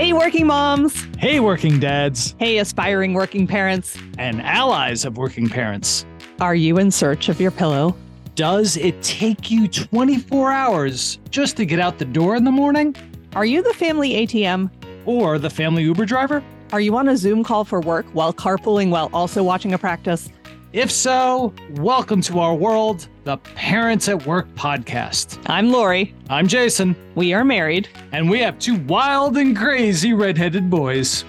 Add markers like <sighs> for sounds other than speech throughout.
Hey, working moms. Hey, working dads. Hey, aspiring working parents. And allies of working parents. Are you in search of your pillow? Does it take you 24 hours just to get out the door in the morning? Are you the family ATM? Or the family Uber driver? Are you on a Zoom call for work while carpooling while also watching a practice? If so, welcome to our world, the Parents at Work podcast. I'm Lori. I'm Jason. We are married. And we have two wild and crazy redheaded boys.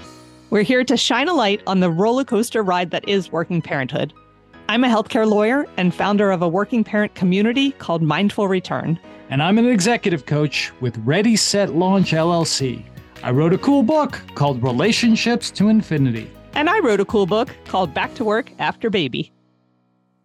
We're here to shine a light on the roller coaster ride that is working parenthood. I'm a healthcare lawyer and founder of a working parent community called Mindful Return. And I'm an executive coach with Ready Set Launch LLC. I wrote a cool book called Relationships to Infinity. And I wrote a cool book called Back to Work After Baby.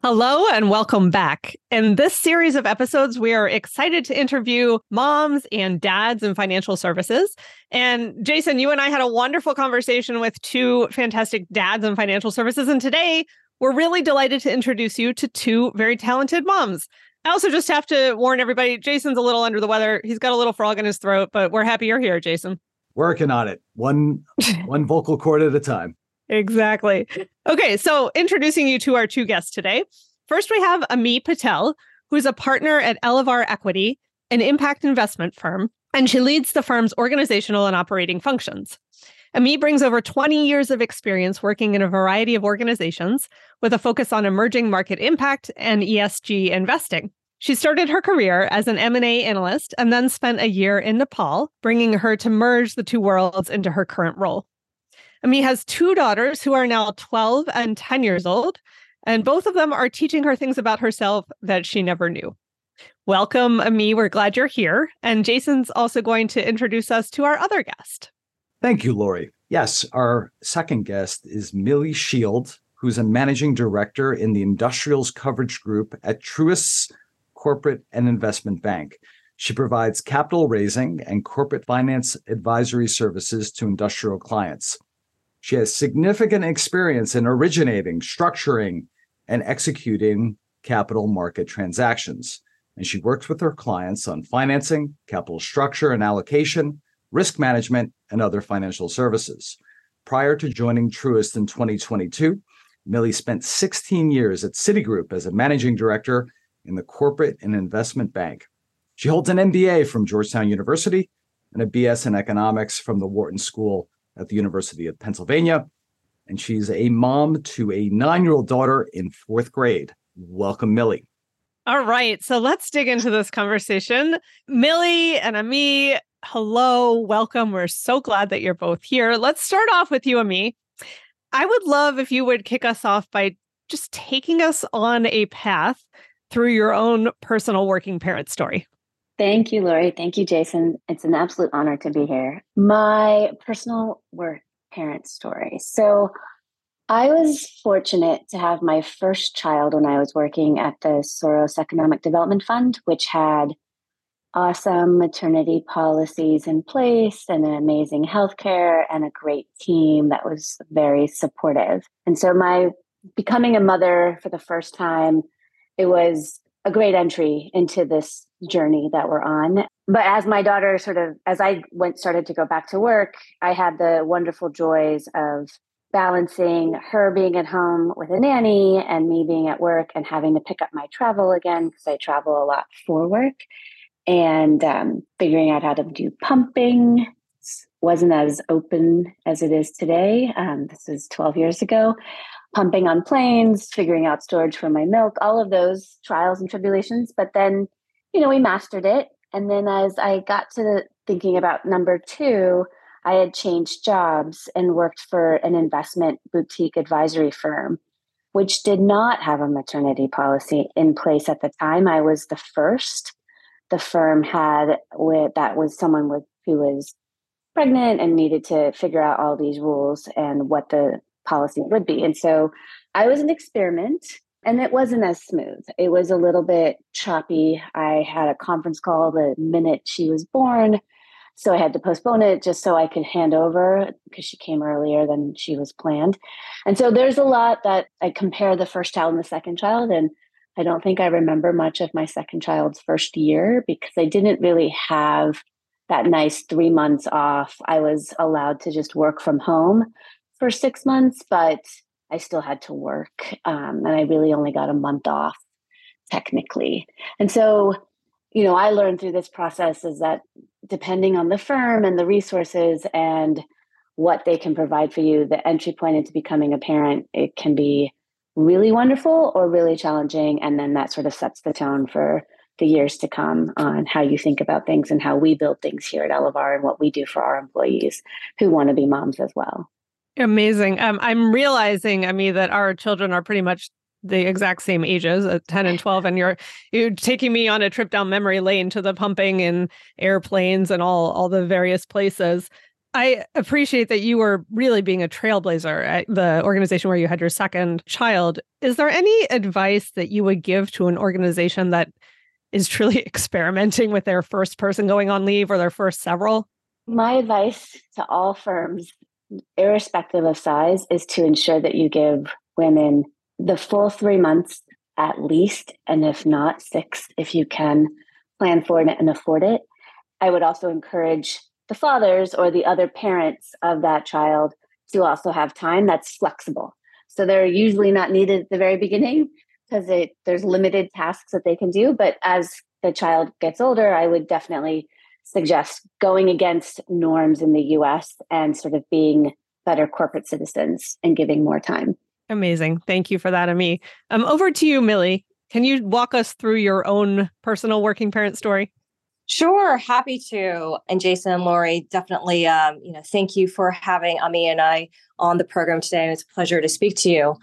Hello and welcome back. In this series of episodes, we are excited to interview moms and dads in financial services. And Jason, you and I had a wonderful conversation with two fantastic dads in financial services. And today, we're really delighted to introduce you to two very talented moms. I also just have to warn everybody Jason's a little under the weather. He's got a little frog in his throat, but we're happy you're here, Jason. Working on it. One <laughs> one vocal cord at a time. Exactly. Okay, so introducing you to our two guests today. First, we have Amie Patel, who's a partner at Elevar Equity, an impact investment firm, and she leads the firm's organizational and operating functions. Amie brings over 20 years of experience working in a variety of organizations with a focus on emerging market impact and ESG investing. She started her career as an M&A analyst and then spent a year in Nepal, bringing her to merge the two worlds into her current role. Amie has two daughters who are now 12 and 10 years old, and both of them are teaching her things about herself that she never knew. Welcome, Amie. We're glad you're here. And Jason's also going to introduce us to our other guest. Thank you, Lori. Yes, our second guest is Millie Schild, who's a managing director in the Industrials Coverage Group at Truist's Corporate and Investment Bank. She provides capital raising and corporate finance advisory services to industrial clients. She has significant experience in originating, structuring, and executing capital market transactions. And she works with her clients on financing, capital structure and allocation, risk management, and other financial services. Prior to joining Truist in 2022, Millie spent 16 years at Citigroup as a managing director in the corporate and investment bank. She holds an MBA from Georgetown University and a BS in economics from the Wharton School at the University of Pennsylvania. And she's a mom to a nine year old daughter in fourth grade. Welcome, Millie. All right. So let's dig into this conversation. Millie and Amie, hello. Welcome. We're so glad that you're both here. Let's start off with you, Amie. I would love if you would kick us off by just taking us on a path through your own personal working parent story. Thank you, Lori. Thank you, Jason. It's an absolute honor to be here. My personal work parent story. So, I was fortunate to have my first child when I was working at the Soros Economic Development Fund, which had awesome maternity policies in place and an amazing healthcare and a great team that was very supportive. And so, my becoming a mother for the first time, it was a great entry into this journey that we're on. But as my daughter sort of, as I went, started to go back to work, I had the wonderful joys of balancing her being at home with a nanny and me being at work and having to pick up my travel again because I travel a lot for work and um, figuring out how to do pumping wasn't as open as it is today. Um, this is 12 years ago pumping on planes, figuring out storage for my milk, all of those trials and tribulations. But then, you know, we mastered it. And then as I got to thinking about number two, I had changed jobs and worked for an investment boutique advisory firm, which did not have a maternity policy in place at the time. I was the first. The firm had with that was someone with who was pregnant and needed to figure out all these rules and what the policy would be. And so I was an experiment and it wasn't as smooth. It was a little bit choppy. I had a conference call the minute she was born. So I had to postpone it just so I could hand over because she came earlier than she was planned. And so there's a lot that I compare the first child and the second child. And I don't think I remember much of my second child's first year because I didn't really have that nice three months off. I was allowed to just work from home for six months, but I still had to work. Um, and I really only got a month off technically. And so, you know, I learned through this process is that depending on the firm and the resources and what they can provide for you, the entry point into becoming a parent, it can be really wonderful or really challenging. And then that sort of sets the tone for the years to come on how you think about things and how we build things here at Elevar and what we do for our employees who want to be moms as well. Amazing. Um, I'm realizing, I mean, that our children are pretty much the exact same ages at 10 and 12 and you're you're taking me on a trip down memory lane to the pumping and airplanes and all all the various places I appreciate that you were really being a trailblazer at the organization where you had your second child. Is there any advice that you would give to an organization that is truly <laughs> experimenting with their first person going on leave or their first several? My advice to all firms, irrespective of size, is to ensure that you give women the full three months at least, and if not, six if you can plan for it and afford it. I would also encourage the fathers or the other parents of that child to also have time that's flexible. So they're usually not needed at the very beginning because there's limited tasks that they can do. But as the child gets older, I would definitely suggest going against norms in the US and sort of being better corporate citizens and giving more time. Amazing. Thank you for that, Amie. Um, over to you, Millie. Can you walk us through your own personal working parent story? Sure, happy to. And Jason and Lori, definitely, um, you know, thank you for having Amie and I on the program today. It's a pleasure to speak to you.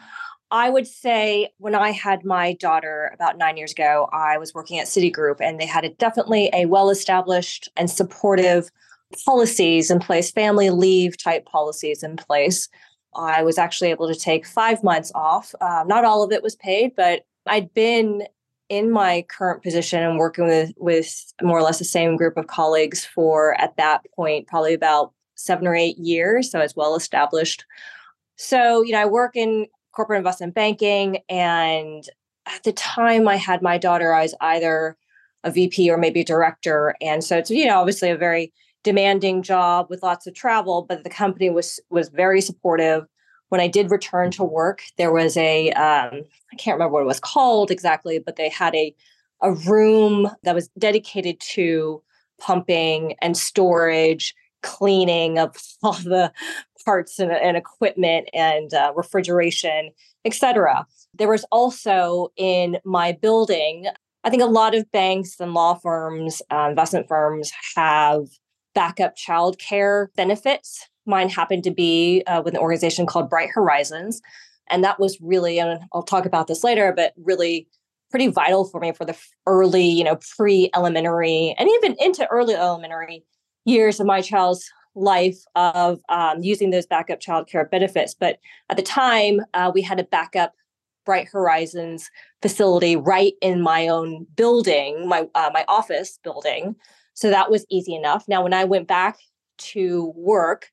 I would say when I had my daughter about nine years ago, I was working at Citigroup, and they had a, definitely a well-established and supportive policies in place, family leave type policies in place. I was actually able to take five months off. Uh, not all of it was paid, but I'd been in my current position and working with with more or less the same group of colleagues for at that point probably about seven or eight years so it's well established so you know i work in corporate investment banking and at the time i had my daughter i was either a vp or maybe a director and so it's you know obviously a very demanding job with lots of travel but the company was was very supportive. When I did return to work, there was a um, I can't remember what it was called exactly, but they had a a room that was dedicated to pumping and storage, cleaning of <laughs> all the parts and, and equipment and uh, refrigeration, etc. There was also in my building. I think a lot of banks and law firms, uh, investment firms have backup childcare benefits Mine happened to be uh, with an organization called Bright Horizons. And that was really, and I'll talk about this later, but really pretty vital for me for the early, you know, pre elementary and even into early elementary years of my child's life of um, using those backup childcare benefits. But at the time, uh, we had a backup Bright Horizons facility right in my own building, my uh, my office building. So that was easy enough. Now, when I went back to work,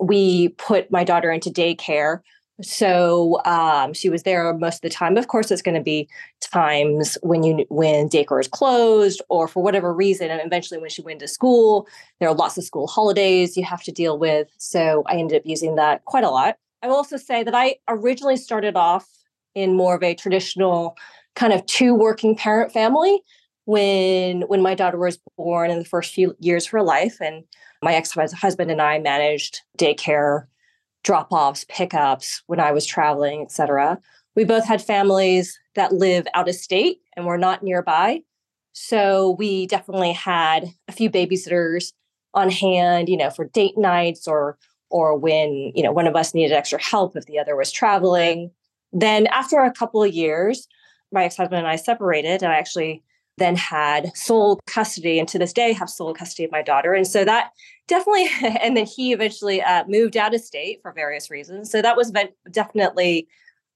we put my daughter into daycare. So um, she was there most of the time. Of course, it's going to be times when you when daycare is closed, or for whatever reason, and eventually when she went to school, there are lots of school holidays you have to deal with. So I ended up using that quite a lot. I will also say that I originally started off in more of a traditional kind of two working parent family when when my daughter was born in the first few years of her life and my ex-husband and I managed daycare drop-offs, pickups when I was traveling, etc. We both had families that live out of state and were not nearby. So we definitely had a few babysitters on hand, you know, for date nights or or when, you know, one of us needed extra help if the other was traveling. Then after a couple of years, my ex-husband and I separated and I actually then had sole custody and to this day have sole custody of my daughter. And so that definitely <laughs> and then he eventually uh, moved out of state for various reasons. So that was definitely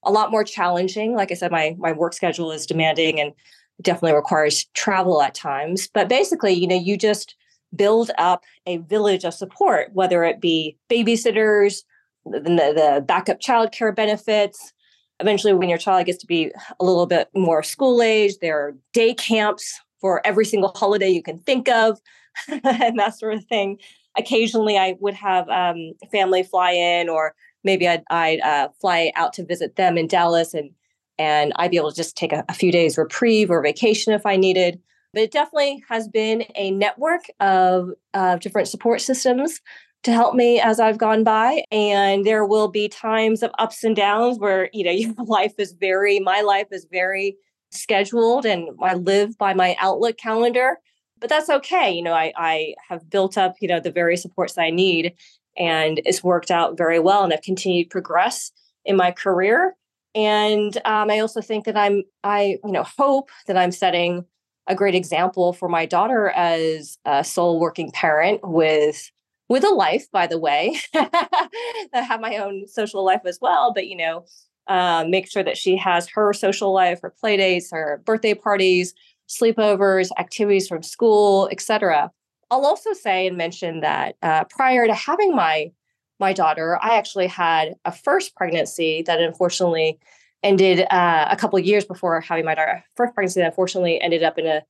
a lot more challenging. Like i said my my work schedule is demanding and definitely requires travel at times. But basically you know you just build up a village of support whether it be babysitters the, the backup childcare benefits eventually when your child gets to be a little bit more school age there are day camps for every single holiday you can think of <laughs> and that sort of thing. Occasionally, I would have um, family fly in, or maybe I'd, I'd uh, fly out to visit them in Dallas, and and I'd be able to just take a, a few days reprieve or vacation if I needed. But it definitely has been a network of uh, different support systems to help me as I've gone by. And there will be times of ups and downs where, you know, <laughs> your life is very, my life is very scheduled and I live by my Outlook calendar. But that's okay. You know, I, I have built up, you know, the various supports that I need and it's worked out very well. And I've continued to progress in my career. And um, I also think that I'm, I, you know, hope that I'm setting a great example for my daughter as a sole working parent with with a life, by the way. <laughs> I have my own social life as well, but you know, um, make sure that she has her social life, her play dates, her birthday parties, sleepovers, activities from school, etc. I'll also say and mention that uh, prior to having my my daughter, I actually had a first pregnancy that unfortunately ended uh, a couple years before having my daughter. First pregnancy that unfortunately ended up in a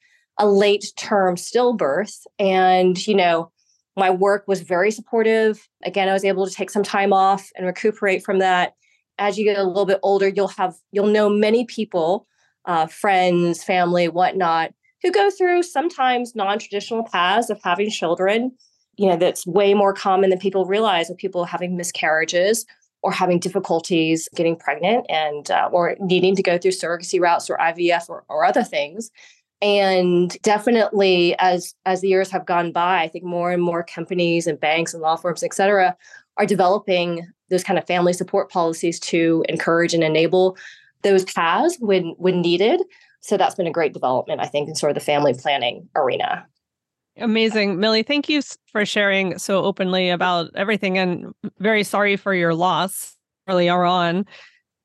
a late term stillbirth, and you know my work was very supportive. Again, I was able to take some time off and recuperate from that. As you get a little bit older, you'll have you'll know many people, uh, friends, family, whatnot, who go through sometimes non-traditional paths of having children. You know, that's way more common than people realize of people having miscarriages or having difficulties getting pregnant and uh, or needing to go through surrogacy routes or IVF or, or other things and definitely as as the years have gone by i think more and more companies and banks and law firms et cetera are developing those kind of family support policies to encourage and enable those paths when when needed. So that's been a great development i think in sort of the family planning arena. Amazing. Millie thank you for sharing so openly about everything and very sorry for your loss earlier on.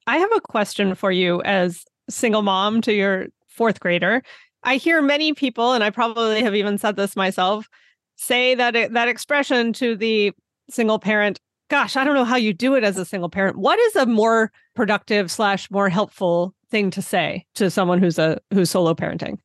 I have a question for you as single mom to your fourth grader I hear many people, and I probably have even said this myself, say that that expression to the single parent. Gosh, I don't know how you do it as a single parent. What is a more productive slash more helpful thing to say to someone who's a who's solo parenting?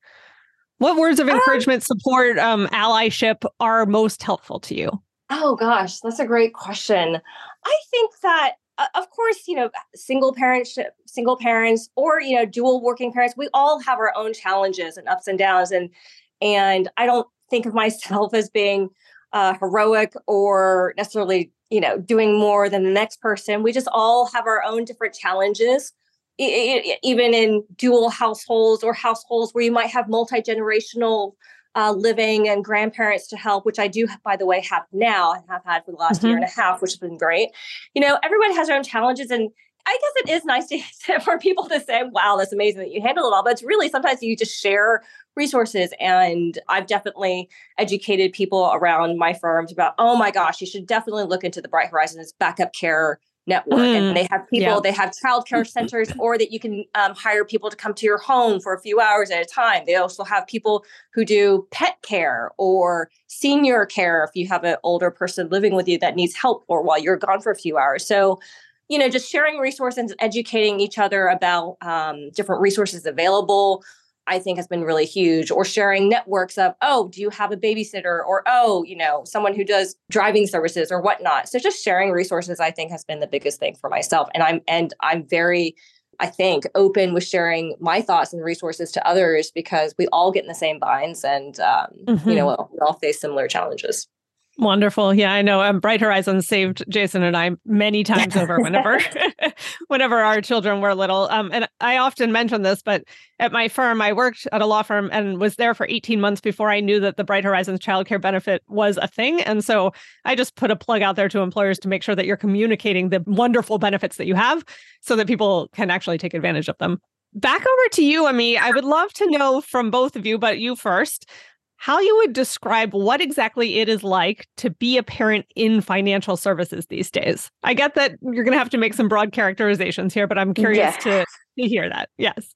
What words of um encouragement, support, um, allyship are most helpful to you? Oh gosh, that's a great question. I think that of course, you know, single parents, single parents, or you know, dual working parents, we all have our own challenges and ups and downs, and and I don't think of <laughs> myself as being uh, heroic or necessarily, you know, doing more than the next person. We just all have our own different challenges, even in dual households or households where you might have multi generational uh, living and grandparents to help, which I do, by the way, have now and have had for the last mm-hmm. year and a half, which has been great. You know, everyone has their own challenges. And I guess it is nice to, <laughs> for people to say, wow, that's amazing that you handle it all. But it's really sometimes you just share resources. And I've definitely educated people around my firms about, oh my gosh, you should definitely look into the Bright Horizons backup care network mm, and they have people yeah. they have childcare centers or that you can um, hire people to come to your home for a few hours at a time. They also have people who do pet care or senior care if you have an older person living with you that needs help or while you're gone for a few hours. So you know just sharing resources educating each other about um, different resources available I think has been really huge, or sharing networks of, oh, do you have a babysitter? Or, oh, you know, someone who does driving services or whatnot. So just sharing resources, I think, has been the biggest thing for myself. And I'm and I'm very, I think, open with sharing my thoughts and resources to others because we all get in the same binds and um, mm-hmm. you know, mm-hmm. we all face similar challenges. Wonderful. Yeah, I know. Um, Bright Horizons saved Jason and I many <laughs> times over whenever <laughs> whenever our children were little. Um, and I often mention this, but at my firm, I worked at a law firm and was there for 18 months before I knew that the Bright Horizons childcare benefit was a thing. And so I just put a plug out there to employers to make sure that you're communicating the wonderful benefits that you have so that people can actually take advantage of them. Back over to you, Amie. I would love to know from both of you, but you first how you would describe what exactly it is like to be a parent in financial services these days. I get that you're going to have to make some broad characterizations here, but I'm curious to, to hear that. Yes.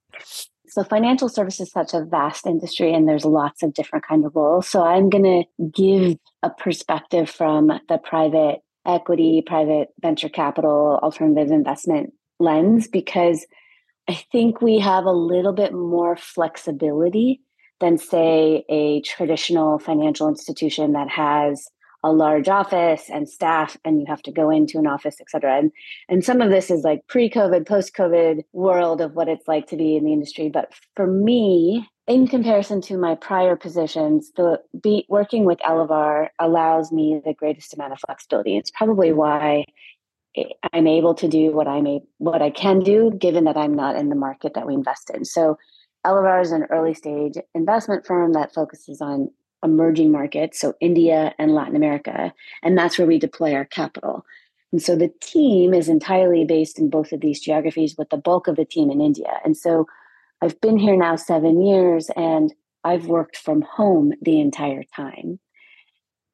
So financial services is such a vast industry and there's lots of different kind of roles. So I'm going to give a perspective from the private equity, private venture capital, alternative investment lens because I think we have a little bit more flexibility than, say, a traditional financial institution that has a large office and staff and you have to go into an office et cetera. And and some of this is like pre-covid post-covid world of what it's like to be in the industry. But for me in comparison to my prior positions the be working with elevar allows me the greatest amount of flexibility. It's probably why i'm able to do what i'm a, what i can do given that i'm not in the market that we invest in. So elevar is an early stage investment firm that focuses on emerging markets, so India and Latin America, and that's where we deploy our capital. And so the team is entirely based in both of these geographies, with the bulk of the team in India. And so I've been here now seven years and I've worked from home the entire time.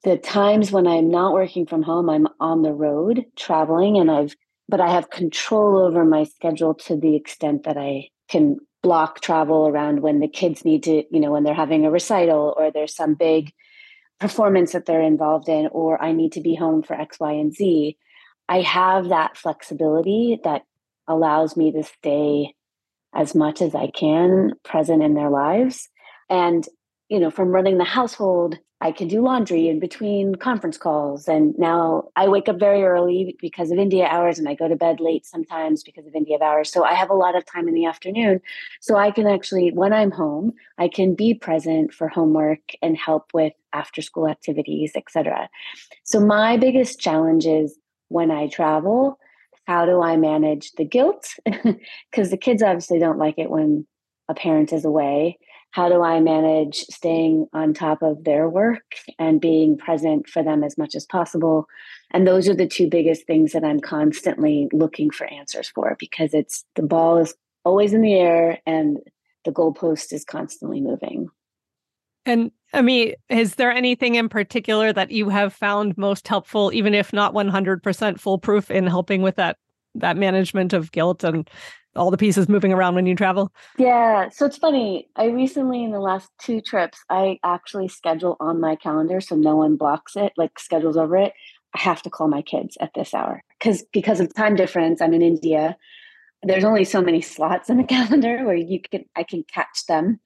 The times when I'm not working from home, I'm on the road traveling and I've, but I have control over my schedule to the extent that I can block travel around when the kids need to, you know, when they're having a recital or there's some big performance that they're involved in, or I need to be home for X, Y, and Z. I have that flexibility that allows me to stay as much as I can present in their lives. And, you know, from running the household I can do laundry in between conference calls. And now I wake up very early because of India hours and I go to bed late sometimes because of India hours. So I have a lot of time in the afternoon. So I can actually, when I'm home, I can be present for homework and help with after school activities, etc. So my biggest challenge is when I travel, how do I manage the guilt? <laughs> Because the kids obviously don't like it when a parent is away how do I manage staying on top of their work and being present for them as much as possible? And those are the two biggest things that I'm constantly looking for answers for because it's the ball is always in the air and the goalpost is constantly moving. And I mean, is there anything in particular that you have found most helpful, even if not 100% foolproof, in helping with that that management of guilt and all the pieces moving around when you travel? Yeah. So it's funny. I recently, in the last two trips, I actually schedule on my calendar so no one blocks it, like schedules over it. I have to call my kids at this hour because because of time difference. I'm in India. There's only so many slots in the <laughs> calendar where you can I can catch them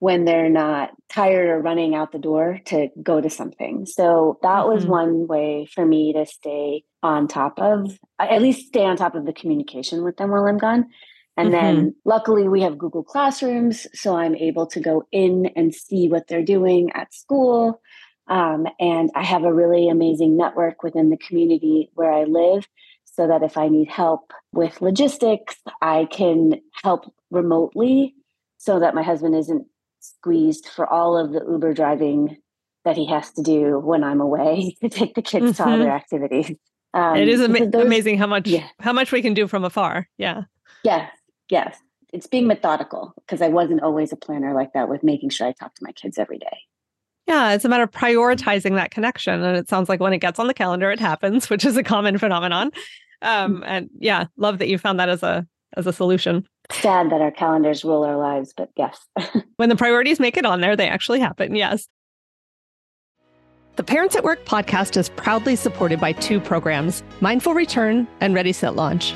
when they're not tired or running out the door to go to something. So that mm-hmm. was one way for me to stay on top of, at least stay on top of the communication with them while I'm gone. And mm-hmm. then luckily we have Google Classrooms, so I'm able to go in and see what they're doing at school. Um, and I have a really amazing network within the community where I live so that if I need help with logistics, I can help remotely so that my husband isn't squeezed for all of the Uber driving that he has to do when I'm away <laughs> to take the kids mm-hmm. to all their activities. Um, it is ama- those, amazing how much yeah. how much we can do from afar. Yeah. Yes. Yes. It's being methodical because I wasn't always a planner like that with making sure I talk to my kids every day. Yeah, it's a matter of prioritizing that connection. And it sounds like when it gets on the calendar, it happens, <laughs> which is a common phenomenon. Um, mm. and yeah, love that you found that as a as a solution sad that our calendars rule our lives, but yes. <laughs> when the priorities make it on there, they actually happen. Yes. The Parents at Work podcast is proudly supported by two programs Mindful Return and Ready Set Launch.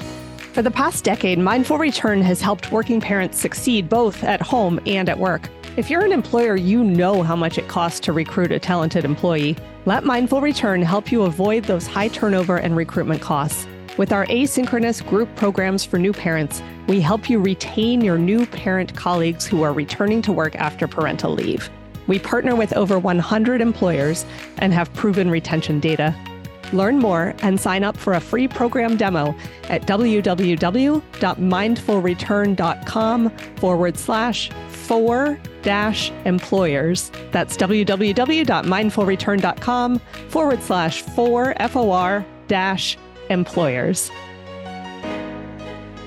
For the past decade, Mindful Return has helped working parents succeed both at home and at work. If you're an employer, you know how much it costs to recruit a talented employee. Let Mindful Return help you avoid those high turnover and recruitment costs. With our asynchronous group programs for new parents, we help you retain your new parent colleagues who are returning to work after parental leave. We partner with over 100 employers and have proven retention data. Learn more and sign up for a free program demo at www.mindfulreturn.com forward slash four dash employers. That's www.mindfulreturn.com forward slash four F O R dash employers.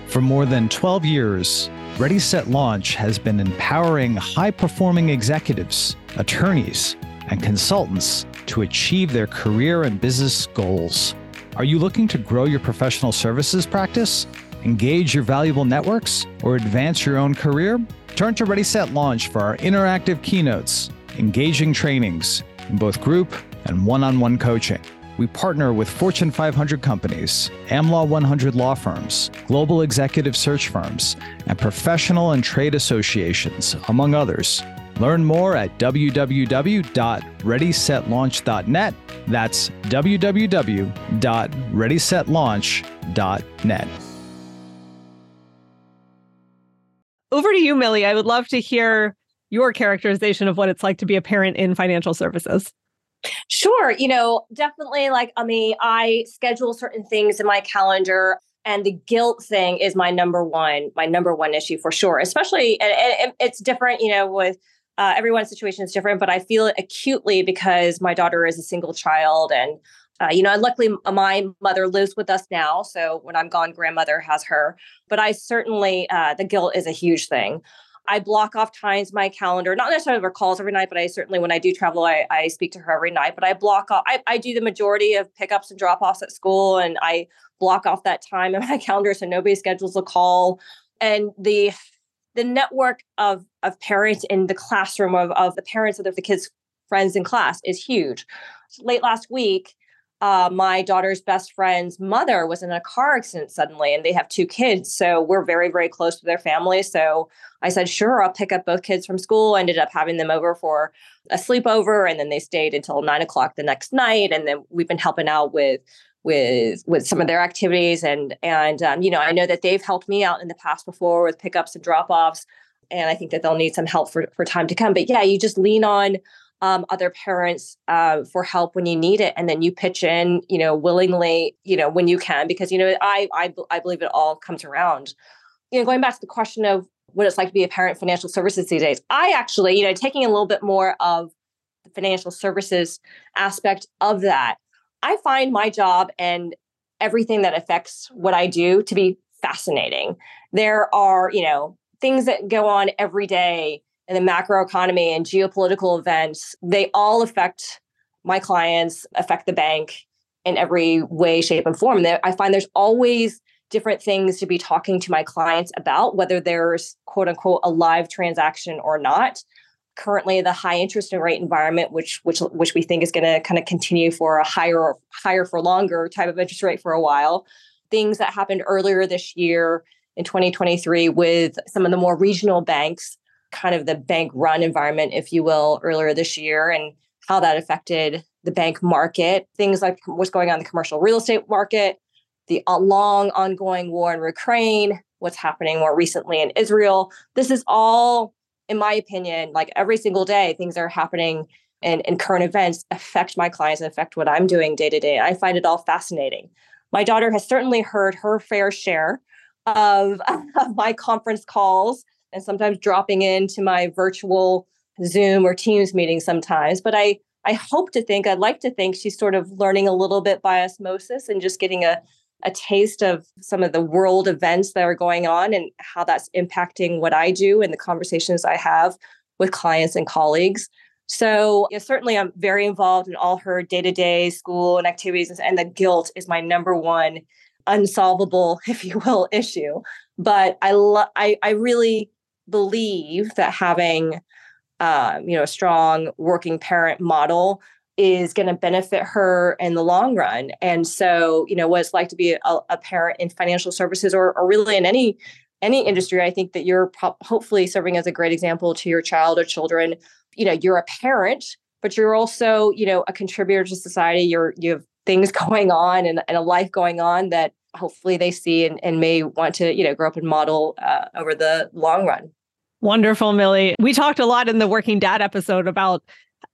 For more than 12 years, Ready Set Launch has been empowering high performing executives, attorneys, and consultants to achieve their career and business goals. Are you looking to grow your professional services practice, engage your valuable networks, or advance your own career? Turn to Ready Set Launch for our interactive keynotes, engaging trainings in both group and one on one coaching. We partner with Fortune 500 companies, AmLaw 100 law firms, global executive search firms, and professional and trade associations, among others. Learn more at www.readysetlaunch.net. That's www.readysetlaunch.net. Over to you, Millie. I would love to hear your characterization of what it's like to be a parent in financial services. Sure. You know, definitely like, I mean, I schedule certain things in my calendar and the guilt thing is my number one, my number one issue for sure, especially, and, and it's different, you know, with uh, everyone's situation is different, but I feel it acutely because my daughter is a single child and uh, you know, and luckily my mother lives with us now. So when I'm gone, grandmother has her. But I certainly, uh, the guilt is a huge thing. I block off times my calendar, not necessarily for calls every night, but I certainly, when I do travel, I, I speak to her every night. But I block off, I, I do the majority of pickups and drop offs at school, and I block off that time in my <laughs> calendar so nobody schedules a call. And the the network of of parents in the classroom of, of the parents of the kids' friends in class is huge. Late last week, uh, my daughter's best friend's mother was in a car accident suddenly, and they have two kids. So we're very, very close to their family. So I said, sure, I'll pick up both kids from school. I ended up having them over for a sleepover, and then they stayed until nine o'clock the next night. And then we've been helping out with with with some of their activities and and um, you know i know that they've helped me out in the past before with pickups and drop offs and i think that they'll need some help for, for time to come but yeah you just lean on um, other parents uh, for help when you need it, and then you pitch in, you know, willingly, you know, when you can, because you know, I I, I believe it all comes around. You know, going back to the question of what it's like to be a parent financial services these days, I actually, you know, taking a little bit more of the financial services aspect of that, I find my job and everything that affects what I do to be fascinating. There are, you know, things that go on every day in the macroeconomy and geopolitical events, they all affect my clients, affect the bank in every way, shape, and form. I find there's always different things to be talking to my clients about, whether there's quote unquote a live transaction or not. Currently, the high interest rate environment, which which which we think is going to kind of continue for a higher higher for longer type of interest rate for a while. Things that happened earlier this year in 2023 with some of the more regional banks kind of the bank run environment, if you will, earlier this year and how that affected the bank market. Things like what's going on in the commercial real estate market, the uh, long ongoing war in Ukraine, what's happening more recently in Israel. This is all, in my opinion, like every single day, things are happening and, and current events affect my clients and affect what I'm doing day to day. I find it all fascinating. My daughter has certainly heard her fair share of, <laughs> of my conference calls and sometimes dropping into my virtual Zoom or Teams meeting sometimes. But I I hope to think, I'd like to think she's sort of learning a little bit by osmosis and just getting a, a taste of some of the world events that are going on and how that's impacting what I do and the conversations I have with clients and colleagues. So certainly I'm very involved in all her day-to-day school and activities and the guilt is my number one unsolvable, <laughs> if you will, issue. But I lo- I, I really believe that having um, you know a strong working parent model is going to benefit her in the long run. And so you know what it's like to be a, a parent in financial services or, or really in any any industry i think that you're pro- hopefully serving as a great example to your child or children. You know you're a parent but you're also you know a contributor to society. You're you have things <laughs> going on and, and a life going on that hopefully they see and, and may want to you know grow up and model uh, over the long run. Wonderful millie. We talked a lot in the working dad episode about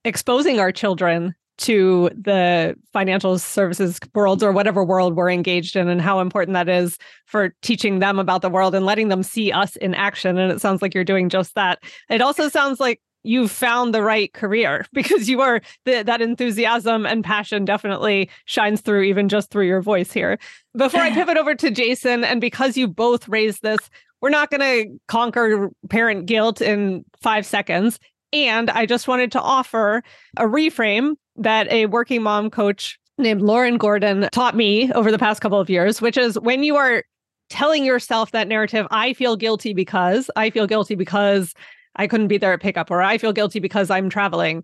exposing our children to the financial services worlds or whatever world we're engaged in and how important that is for teaching them about the world and letting them see us in action and it sounds like you're doing just that it also sounds like you've found the right career <laughs> because you are the, that enthusiasm and passion definitely shines through even just through your voice here. Before I <sighs> pivot over to Jason, and because you both raised this, we're not going to conquer parent guilt in five seconds. And I just wanted to offer a reframe that a working mom coach named Lauren Gordon taught me over the past couple of years, which is when you are telling yourself that narrative, I feel guilty because, I feel guilty because I couldn't be there at pickup, or I feel guilty because I'm traveling.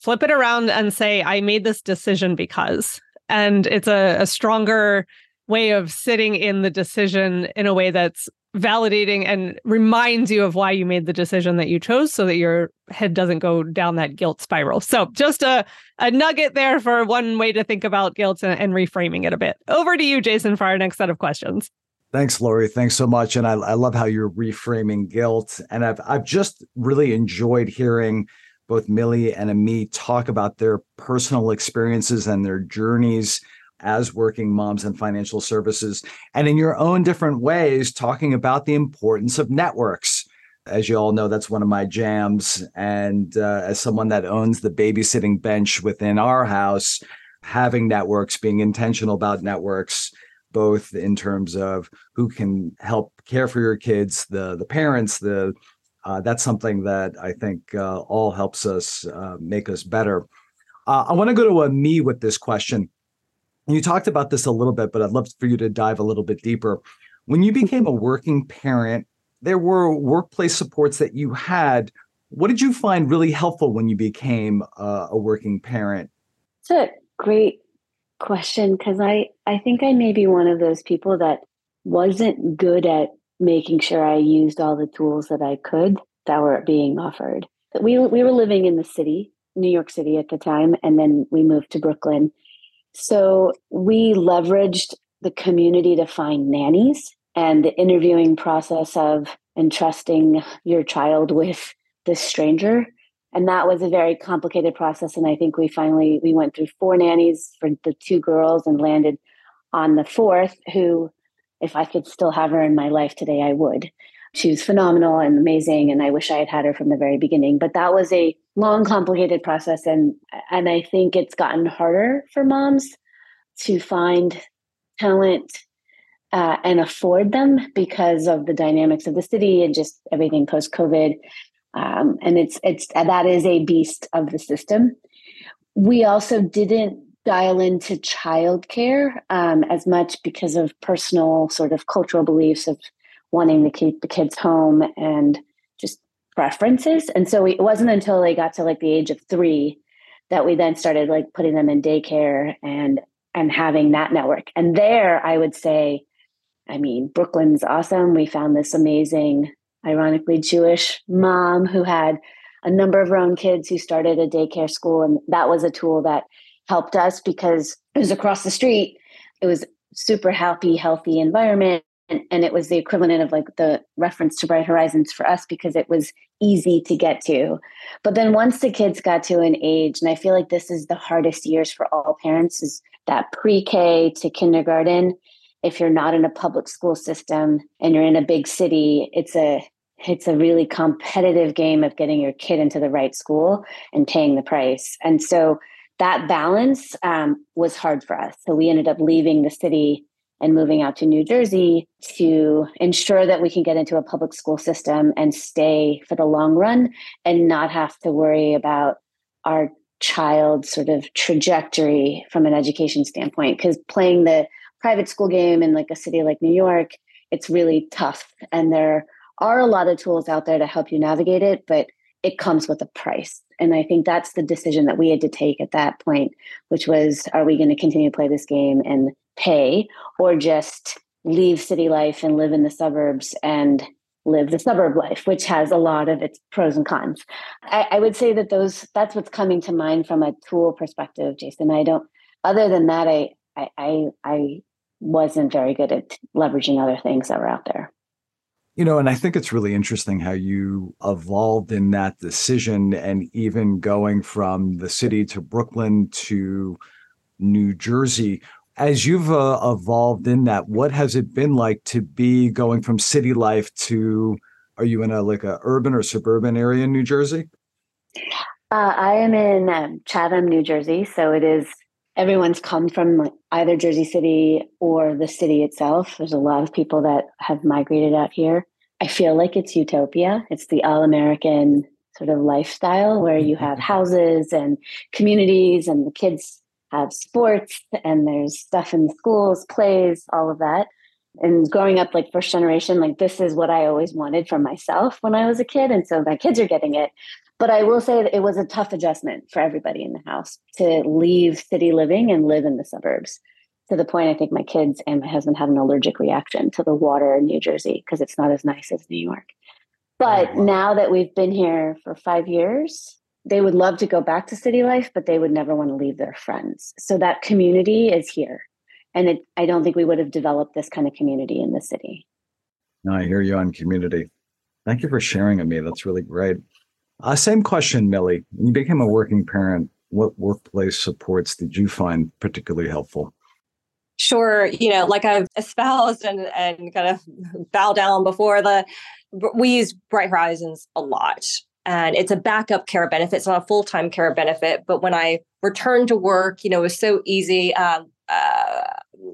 Flip it around and say, I made this decision because. And it's a, a stronger way of sitting in the decision in a way that's validating and reminds you of why you made the decision that you chose so that your head doesn't go down that guilt spiral. So, just a, a nugget there for one way to think about guilt and, and reframing it a bit. Over to you, Jason, for our next set of questions. Thanks, Lori. Thanks so much. And I, I love how you're reframing guilt. And I've I've just really enjoyed hearing both Millie and Amie talk about their personal experiences and their journeys as working moms in financial services, and in your own different ways, talking about the importance of networks. As you all know, that's one of my jams. And uh, as someone that owns the babysitting bench within our house, having networks, being intentional about networks, both in terms of who can help care for your kids, the the parents, the uh, that's something that I think uh, all helps us uh, make us better. Uh, I want to go to Amie with this question. You talked about this a little bit, but I'd love for you to dive a little bit deeper. When you became a working parent, there were workplace supports that you had. What did you find really helpful when you became a working parent? It's a great question because I, I think I may be one of those people that wasn't good at making sure I used all the tools that I could that were being offered. We, we were living in the city, New York City at the time, and then we moved to Brooklyn. So we leveraged the community to find nannies and the interviewing process of entrusting your child with this stranger. And that was a very complicated process. And i think we finally we went through four nannies for the two girls and landed on the fourth who if i could still have her in my life today i would. She was phenomenal and amazing. And i wish i had had her from the very beginning. But that was a long complicated process and and i think it's gotten harder for moms to find talent uh, and afford them because of the dynamics of the city and just everything post covid um, and it's it's that is a beast of the system. We also didn't dial into childcare um, as much because of personal sort of cultural beliefs of wanting to keep the kids home and preferences. And so it wasn't until they got to like the age of three that we then started like putting them in daycare and and having that network. And there, I would say, I mean, Brooklyn's awesome. We found this amazing, ironically Jewish mom who had a number of her own kids who started a daycare school, and that was a tool that helped us because it was across the street. It was super happy, healthy environment. And, and it was the equivalent of like the reference to Bright Horizons for us because it was easy to get to. But then once the kids got to an age, and I feel like this is the hardest years for all parents, is that pre K to kindergarten. If you're not in a public school system and you're in a big city, it's a it's a really competitive game of getting your kid into the right school and paying the price. And so that balance um, was hard for us. So we ended up leaving the city and moving out to New Jersey to ensure that we can get into a public school system and stay for the long run and not have to worry about our child's sort of trajectory from an education standpoint. Because playing the private school game in like a city like New York, it's really tough. And there are a lot of tools out there to help you navigate it, but it comes with a price. And I think that's the decision that we had to take at that point, which was are we going to continue to play this game and pay or just leave city life and live in the suburbs and live the suburb life, which has a lot of its pros and cons. I, I, would say that those that's what's coming to mind from a tool perspective, Jason. I don't other than that, I I I, I wasn't very good at leveraging other things that were out there. You know, and I think it's really interesting how you evolved in that decision and even going from the city to Brooklyn to New Jersey as you've uh, evolved in that, what has it been like to be going from city life to? Are you in a like a urban or suburban area in New Jersey? Uh, I am in um, Chatham, New Jersey. So it is everyone's come from like either Jersey City or the city itself. There's a lot of people that have migrated out here. I feel like it's utopia. It's the all American sort of lifestyle where you have <laughs> houses and communities and the kids have sports and there's stuff in schools, plays, all of that. And growing up like first generation, like this is what I always wanted for myself when I was a kid. And so my kids are getting it. But I will say that it was a tough adjustment for everybody in the house to leave city living and live in the suburbs. to the point I think my kids and my husband had an allergic reaction to the water in New Jersey because it's not as nice as New York. But oh, now that we've been here for five years, they would love to go back to city life, but they would never want to leave their friends. So that community is here. And it, I don't think we would have developed this kind of community in the city. No, I hear you on community. Thank you for sharing with me. That's really great. Uh, same question, Millie. When you became a working parent, what workplace supports did you find particularly helpful? Sure, you know, like I've espoused and, and kind of <laughs> bow down before the, we use Bright Horizons a lot and it's a backup care benefit. It's not a full time care benefit. But when I returned to work, you know, it was so easy. Um, uh,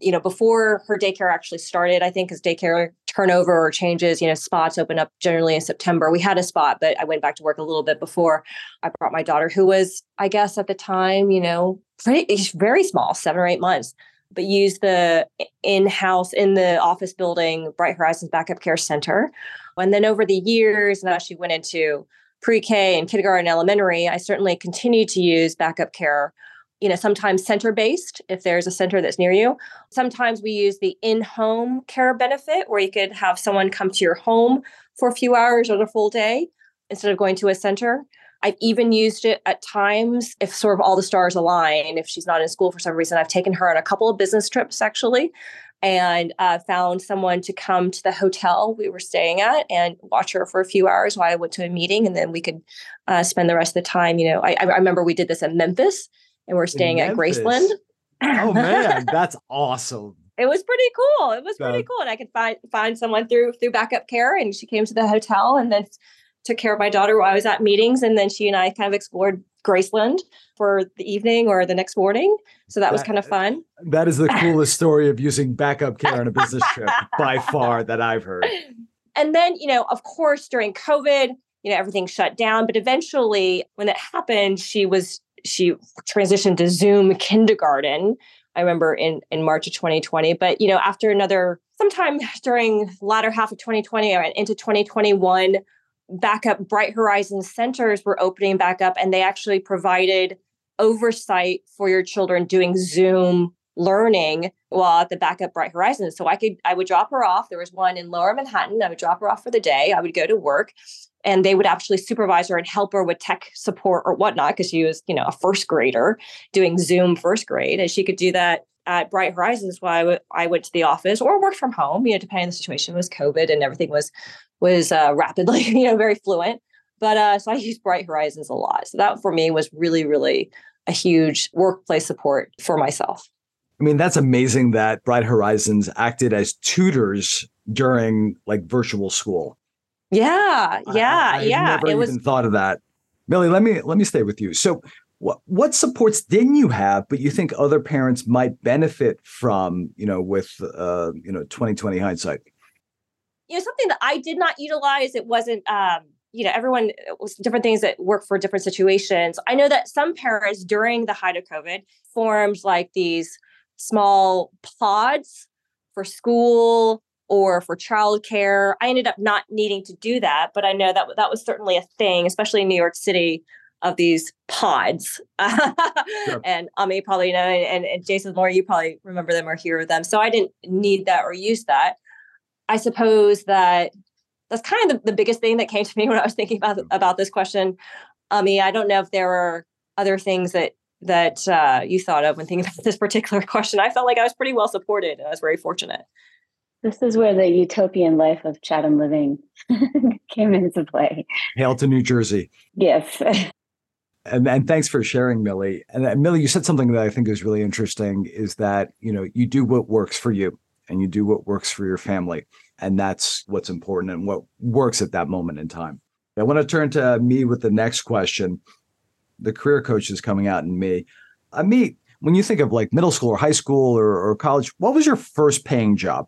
you know, before her daycare actually started, I think, because daycare turnover or changes, you know, spots open up generally in September. We had a spot, but I went back to work a little bit before I brought my daughter, who was, I guess, at the time, you know, pretty very small, seven or eight months but used the in-house in the office building bright horizons backup care center and then over the years now she went into pre-K and kindergarten, elementary, I certainly continue to use backup care. You know, sometimes center-based if there's a center that's near you. Sometimes we use the in-home care benefit where you could have someone come to your home for a few hours or the full day instead of going to a center. I've even used it at times if sort of all the stars align. If she's not in school for some reason, I've taken her on a couple of business trips actually and uh, found someone to come to the hotel we were staying at and watch her for a few hours while I went to a meeting, and then we could uh, spend the rest of the time. You know, I, I remember we did this in Memphis, and we're staying at Graceland. oh man, <laughs> that's awesome! It was pretty cool. It was pretty cool, and I could find find someone through through backup care, and she came to the hotel, and then took care of my daughter while I was at meetings, and then she and I kind of explored Graceland for the evening or the next morning. So that, that was kind of fun. That is the <laughs> coolest story of using backup care on a business trip by <laughs> far that I've heard. And then, you know, of course, during COVID, you know, everything shut down. But eventually, when that happened, she was she transitioned to Zoom kindergarten. I remember in in March of 2020. But you know, after another sometime during latter half of 2020 or into 2021, backup Bright Horizons centers were opening back up, and they actually provided oversight for your children doing Zoom learning while at the backup Bright Horizons. So I could I would drop her off. There was one in Lower Manhattan. I would drop her off for the day. I would go to work, and they would actually supervise her and help her with tech support or whatnot because she was you know a first grader doing Zoom first grade, and she could do that at Bright Horizons while I, w- I went to the office or worked from home. You know, depending on the situation, it was COVID and everything was was uh, rapidly, <laughs> you know, very fluent. But uh, so I use Bright Horizons a lot. So that for me was really, really a huge workplace support for myself. I mean, that's amazing that Bright Horizons acted as tutors during like virtual school. Yeah, yeah, I, I yeah. Never it even was... thought of that. Millie, let me let me stay with you. So, what what supports didn't you have, but you think other parents might benefit from? You know, with uh, you know, twenty twenty hindsight you know something that i did not utilize it wasn't um you know everyone uh, was different things that work for different situations i know that some parents during the height of covid formed like these small pods for school or for childcare i ended up not needing to do that but i know that that was certainly a thing especially in new york city of these pods. sure. <laughs> And Amie probably you know, and, and Jason Moore, you probably remember them or hear of them. So I didn't need that or use that. I suppose that that's kind of the, the biggest thing that came to <laughs> me when I was thinking about about this question. I mean, I don't know if there were other things that that uh, you thought of when thinking <laughs> about this particular question. I felt like I was pretty well supported, and I was very fortunate. This is where the utopian life of Chatham living came into play. Hail to New Jersey. Yes. And, and, thanks for sharing, Millie. And uh, Millie, you said something that I think is really interesting: is that you know you do what works for you and you do what works for your family. And that's what's important and what works at that moment in time. I want to turn to Amie with the next question. The career coach is coming out in me. I uh, mean, when you think of like middle school or high school or, or college, what was your first paying job?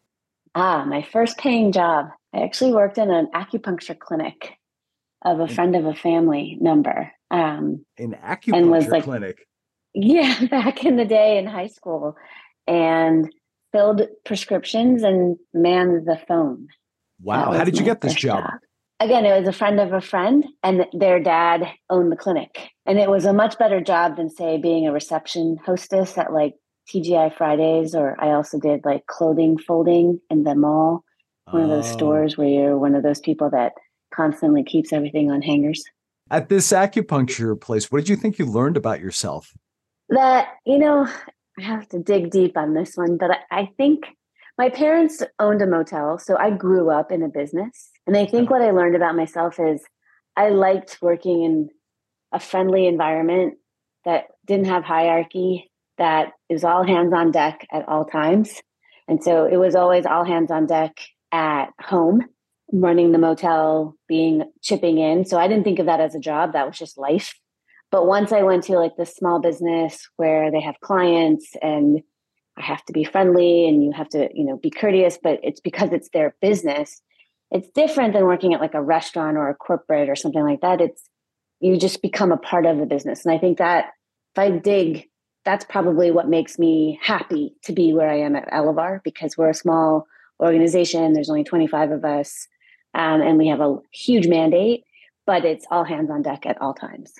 Ah, my first paying job. I actually worked in an acupuncture clinic of a friend of a family member. Um, an acupuncture was like, clinic. Yeah, <laughs> back in the day in high school. And filled prescriptions and manned the phone. Wow. How did you get this job? job? Again, it was a friend of a friend, and their dad owned the clinic. And it was a much better job than, say, being a reception hostess at like TGI Fridays, or I also did like clothing folding in the mall, one of those Oh. stores where you're one of those people that constantly keeps everything on hangers. At this acupuncture place, what did you think you learned about yourself? That, you know, I have to dig deep on this one, but I, think my parents owned a motel. So I grew up in a business. And I think what I learned about myself is I liked working in a friendly environment that didn't have hierarchy, that it was all hands on deck at all times. And so it was always all hands on deck at home, running the motel, being chipping in. So I didn't think of that as a job, that was just life. But once I went to like this small business where they have clients and I have to be friendly and you have to, you know, be courteous, but it's because it's their business. It's different than working at like a restaurant or a corporate or something like that. It's you just become a part of the business. And I think that if I dig, that's probably what makes me happy to be where I am at Elevar because we're a small organization. There's only 25 of us, um, and we have a huge mandate, but it's all hands on deck at all times.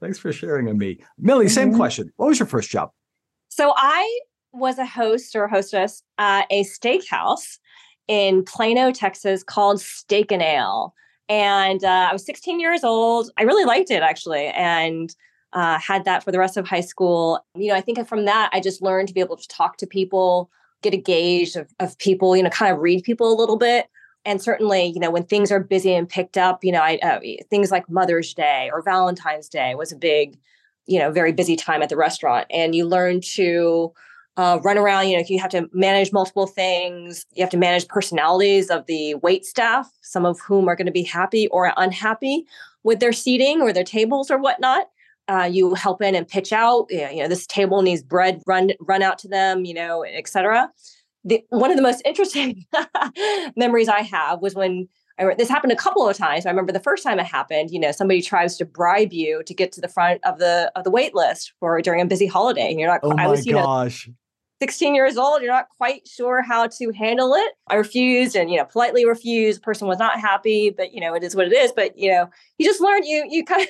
Thanks for sharing, with me. Millie, same Mhm. question. What was your first job? So I was a host or hostess at a steakhouse in Plano, Texas called Steak and Ale. And uh, I was 16 years old. I really liked it actually. And uh, had that for the rest of high school. You know, I think from that, I just learned to be able to talk to people, get a gauge of, of people, you know, kind of read people a little bit. And certainly, you know, when things are busy and picked up, you know, I, uh, things like Mother's Day or Valentine's Day was a big, you know, very busy time at the restaurant. And you learn to uh, run around. You know, you have to manage multiple things. You have to manage personalities of the wait staff, some of whom are going to be happy or unhappy with their seating or their tables or whatnot. Uh, you help in and pitch out. You know, you know, this table needs bread run run out to them. You know, etc. The, one of the most interesting <laughs> memories I have was when I, this happened a couple of times. I remember the first time it happened. You know, somebody tries to bribe you to get to the front of the of the wait list for during a busy holiday, and you're not. Oh my I was, you know, gosh. 16 years old, you're not quite sure how to handle it. I refused and, you know, politely refused. The person was not happy, but, you know, it is what it is. But, you know, you just learn you, you kind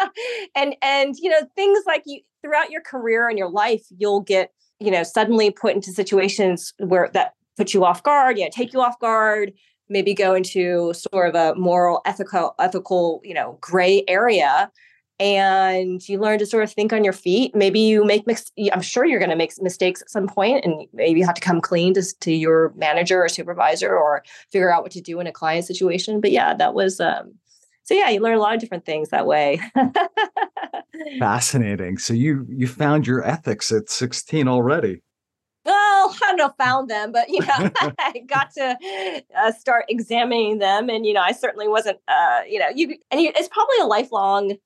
of, <laughs> and, and, you know, things like you throughout your career and your life, you'll get, you know, suddenly put into situations where that put you off guard, you know, take you off guard, maybe go into sort of a moral, ethical, ethical, you know, gray area and you learn to sort of think on your feet. Maybe you make mix. I'm sure you're going to make mistakes at some point, and maybe you have to come clean to, to your manager or supervisor, or figure out what to do in a client situation. But yeah, that was. Um, so yeah, you learn a lot of different things that way. <laughs> Fascinating. So you you found your ethics at 16 already. well, I don't know, found them, but you know, <laughs> <laughs> I got to uh, start examining them, and you know, I certainly wasn't. Uh, you know, you and you, it's probably a lifelong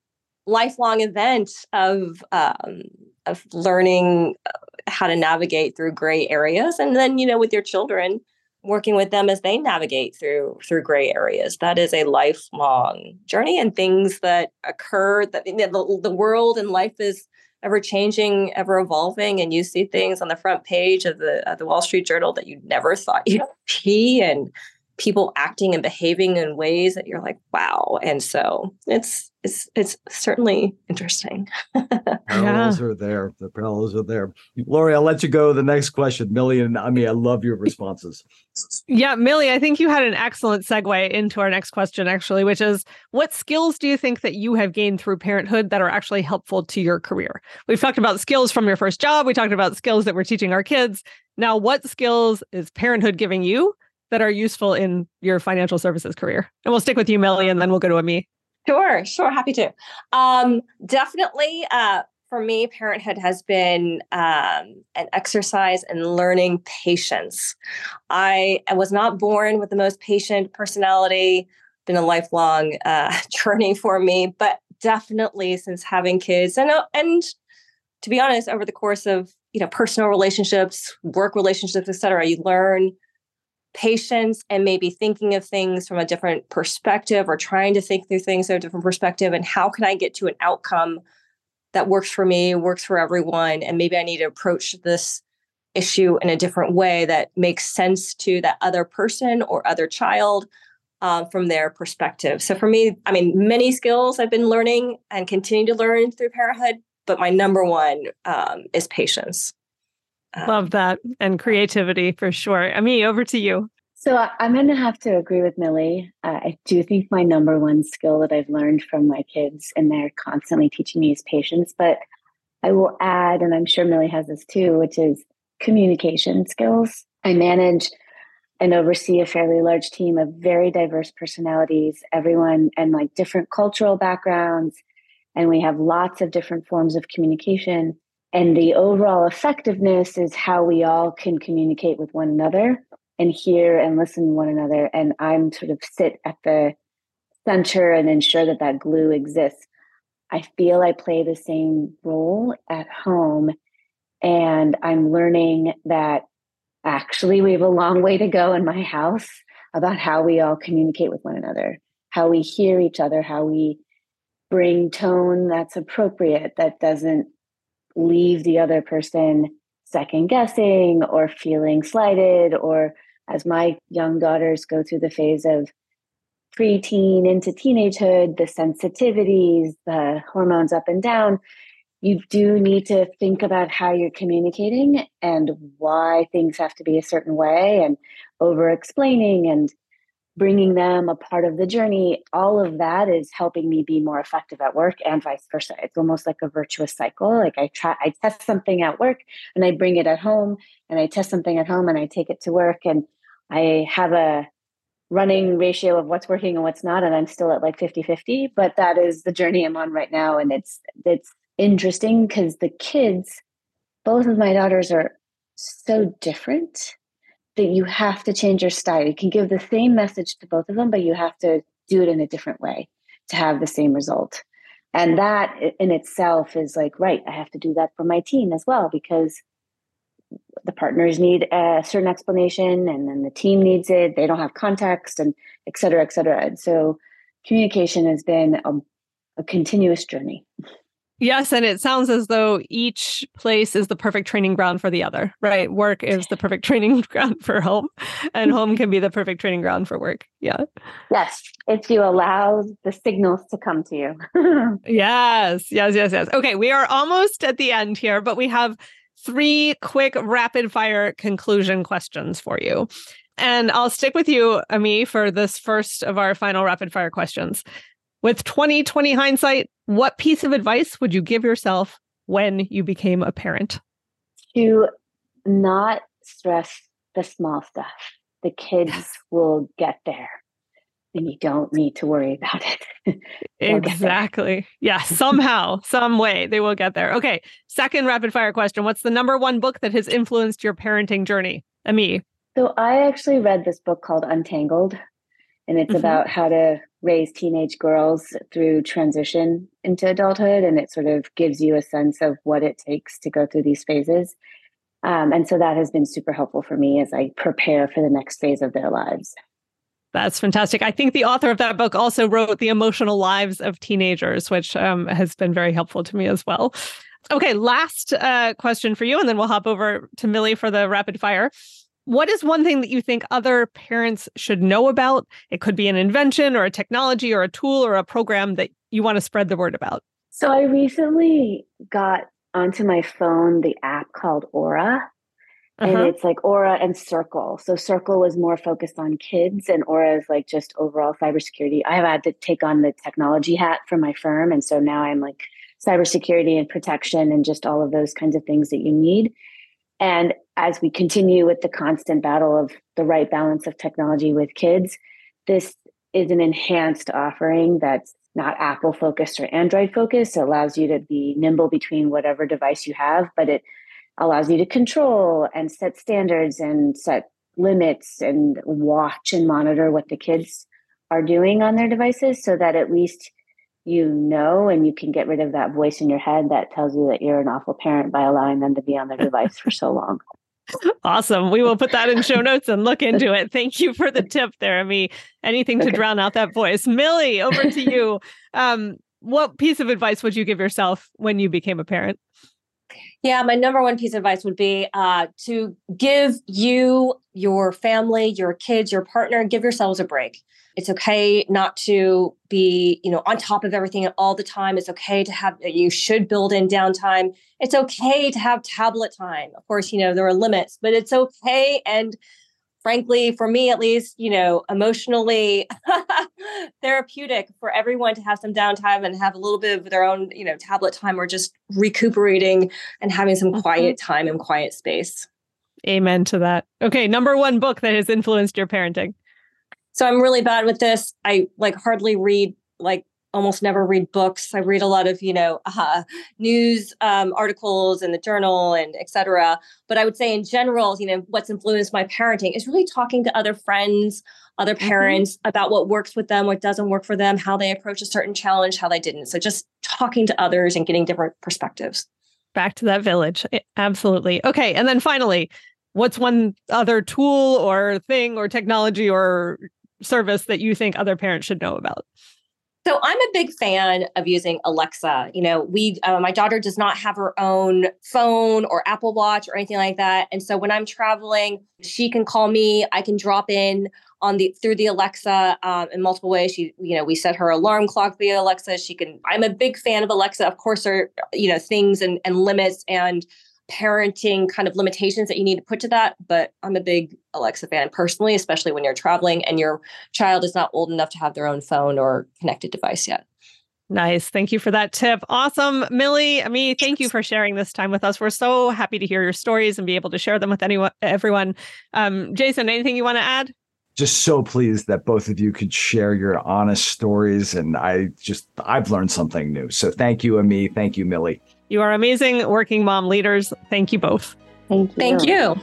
lifelong event of um, of learning uh, how to navigate through gray areas, and then you know with your children, working with them as they navigate through through gray areas. That is a lifelong journey, and things that occur that you know, the, the world and life is ever changing, ever evolving, and you see things on the front page of the of the Wall Street Journal that you never thought you'd <laughs> see, and people acting and behaving in ways that you're like, wow. And so it's it's it's certainly interesting. <laughs> Parallels are there. The parallels are there. Lori, I'll let you go. The next question, Millie and I mean, I love your responses. Yeah, Millie, I think you had an excellent segue into our next question, actually, which is what skills do you think that you have gained through parenthood that are actually helpful to your career? We've talked about skills from your first job. We talked about skills that we're teaching our kids. Now, what skills is parenthood giving you that are useful in your financial services career? And we'll stick with you, Millie, and then we'll go to Amie. Sure, sure, happy to. Um, definitely, uh, for me, parenthood has been um, an exercise in learning patience. I, I was not born with the most patient personality. Been a lifelong uh, <laughs> journey for me, but definitely since having kids and uh, and to be honest, over the course of you know personal relationships, work relationships, etc., you learn patience and maybe thinking of things from a different perspective or trying to think through things from a different perspective and how can i get to an outcome that works for me works for everyone and maybe i need to approach this issue in a different way that makes sense to that other person or other child um, from their perspective. So for me i mean many skills i've been learning and continue to learn through parenthood but my number one um, is patience Love that. And creativity for sure. Amie, over to you. So I'm going to have to agree with Millie. Uh, I do think my number one skill that I've learned from my kids, and they're constantly teaching me, is patience. But I will add, and I'm sure Millie has this too, which is communication skills. I manage and oversee a fairly large team of very diverse personalities, everyone and like different cultural backgrounds. And we have lots of different forms of communication. And the overall effectiveness is how we all can communicate with one another and hear and listen to one another. And I'm sort of sit at the center and ensure that that glue exists. I feel I play the same role at home. And I'm learning that actually we have a long way to go in my house about how we all communicate with one another, how we hear each other, how we bring tone that's appropriate, that doesn't leave the other person second guessing or feeling slighted or as my young daughters go through the phase of preteen into teenagehood, the sensitivities, the hormones up and down, you do need to think about how you're communicating and why things have to be a certain way and over explaining and bringing them a part of the journey all of that is helping me be more effective at work and vice versa. It's almost like a virtuous cycle. Like i try i test something at work and i bring it at home and i test something at home and i take it to work and I have a running ratio of what's working and what's not and i'm still at like 50 50 but that is the journey i'm on right now and it's it's interesting because the kids both of my daughters are so different that you have to change your style. You can give the same message to both of them but you have to do it in a different way to have the same result. And that in itself is like right i have to do that for my team as well because the partners need a certain explanation and then the team needs it. They don't have context and et cetera et cetera. And so communication has been a, a continuous journey <laughs> Yes, and it sounds as though each place is the perfect training ground for the other, right? Work is the perfect <laughs> training ground for home, and home can be the perfect training ground for work. Yeah. Yes, if you allow the signals to come to you. <laughs> yes, yes, yes, yes. Okay, we are almost at the end here, but we have three quick rapid fire conclusion questions for you. And I'll stick with you, Amie, for this first of our final rapid fire questions. With 2020 hindsight, what piece of advice would you give yourself when you became a parent? To not stress the small stuff. The kids will get there and you don't need to worry about it. <laughs> exactly. Yeah, somehow, some way they will get there. Okay. Second rapid fire question What's the number one book that has influenced your parenting journey? Amie. So I actually read this book called Untangled, and it's mm-hmm. about how to raise teenage girls through transition into adulthood. And it sort of gives you a sense of what it takes to go through these phases. Um, and so that has been super helpful for me as I prepare for the next phase of their lives. That's fantastic. I think the author of that book also wrote The Emotional Lives of Teenagers, which um, has been very helpful to me as well. Okay, last uh, question for you, and then we'll hop over to Millie for the rapid fire. What is one thing that you think other parents should know about? It could be an invention or a technology or a tool or a program that you want to spread the word about. So I recently got onto my phone the app called Aura and uh-huh. it's like Aura and Circle. So Circle was more focused on kids, and Aura is like just overall cybersecurity. I have had to take on the technology hat for my firm, and so now I'm like cybersecurity and protection and just all of those kinds of things that you need. And as we continue with the constant battle of the right balance of technology with kids, this is an enhanced offering that's not Apple focused or Android focused. It allows you to be nimble between whatever device you have, but it allows you to control and set standards and set limits and watch and monitor what the kids are doing on their devices so that at least you know and you can get rid of that voice in your head that tells you that you're an awful parent by allowing them to be on their <laughs> device for so long. Awesome. We will put that in show notes and look into it. Thank you for the tip there, Amie. Anything okay. to drown out that voice. Millie, over to you. <laughs> Um, what piece of advice would you give yourself when you became a parent? Yeah, my number one piece of advice would be uh, to give you, your family, your kids, your partner, give yourselves a break. It's okay not to be, you know, on top of everything all the time. It's okay to have, you should build in downtime. It's okay to have tablet time. Of course, you know, there are limits, but it's okay. And frankly, for me at least, you know, emotionally <laughs> therapeutic for everyone to have some downtime and have a little bit of their own, you know, tablet time or just recuperating and having some mm-hmm. quiet time and quiet space. Amen to that. Okay, number one book that has influenced your parenting. So I'm really bad with this. I like hardly read like almost never read books. I read a lot of, you know, <laughs> uh, news um, articles in the journal and etc. But I would say in general, you know, what's influenced my parenting is really talking to other friends, other mm-hmm. parents mm-hmm. about what works with them, what doesn't work for them, how they approach a certain challenge, how they didn't. So just talking to others and getting different perspectives. Back to that village. Absolutely. Okay. And then finally, what's one other tool or thing or technology or service that you think other parents should know about? So I'm a big fan of using Alexa. You know, we uh, my daughter does not have her own phone or Apple Watch or anything like that, and so when I'm traveling, she can call me. I can drop in on the through the Alexa um, in multiple ways. She, you know, we set her alarm clock via Alexa. She can. I'm a big fan of Alexa. Of course, are you know things and and limits and parenting kind of limitations that you need to put to that. But I'm a big Alexa fan personally, especially when you're traveling and your child is not old enough to have their own phone or connected device yet. Nice. Thank you for that tip. Awesome. Millie, Amie, thank you for sharing this time with us. We're so happy to hear your stories and be able to share them with anyone everyone. Um, Jason, anything you want to add? Just so pleased that both of you could share your honest stories. And I just I've learned something new. So thank you, Amie. Thank you, Millie. You are amazing working mom leaders. Thank you both. Thank you. Thank you.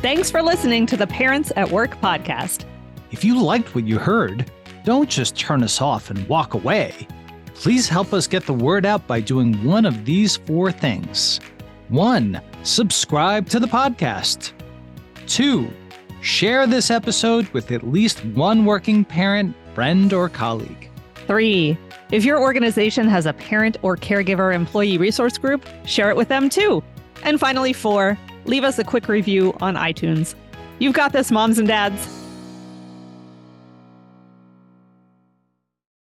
Thanks for listening to the Parents at Work podcast. If you liked what you heard, don't just turn us off and walk away. Please help us get the word out by doing one of these four things. One, subscribe to the podcast. Two, share this episode with at least one working parent friend or colleague. Three, if your organization has a parent or caregiver employee resource group, share it with them too. And finally, four, leave us a quick review on iTunes. You've got this, moms and dads.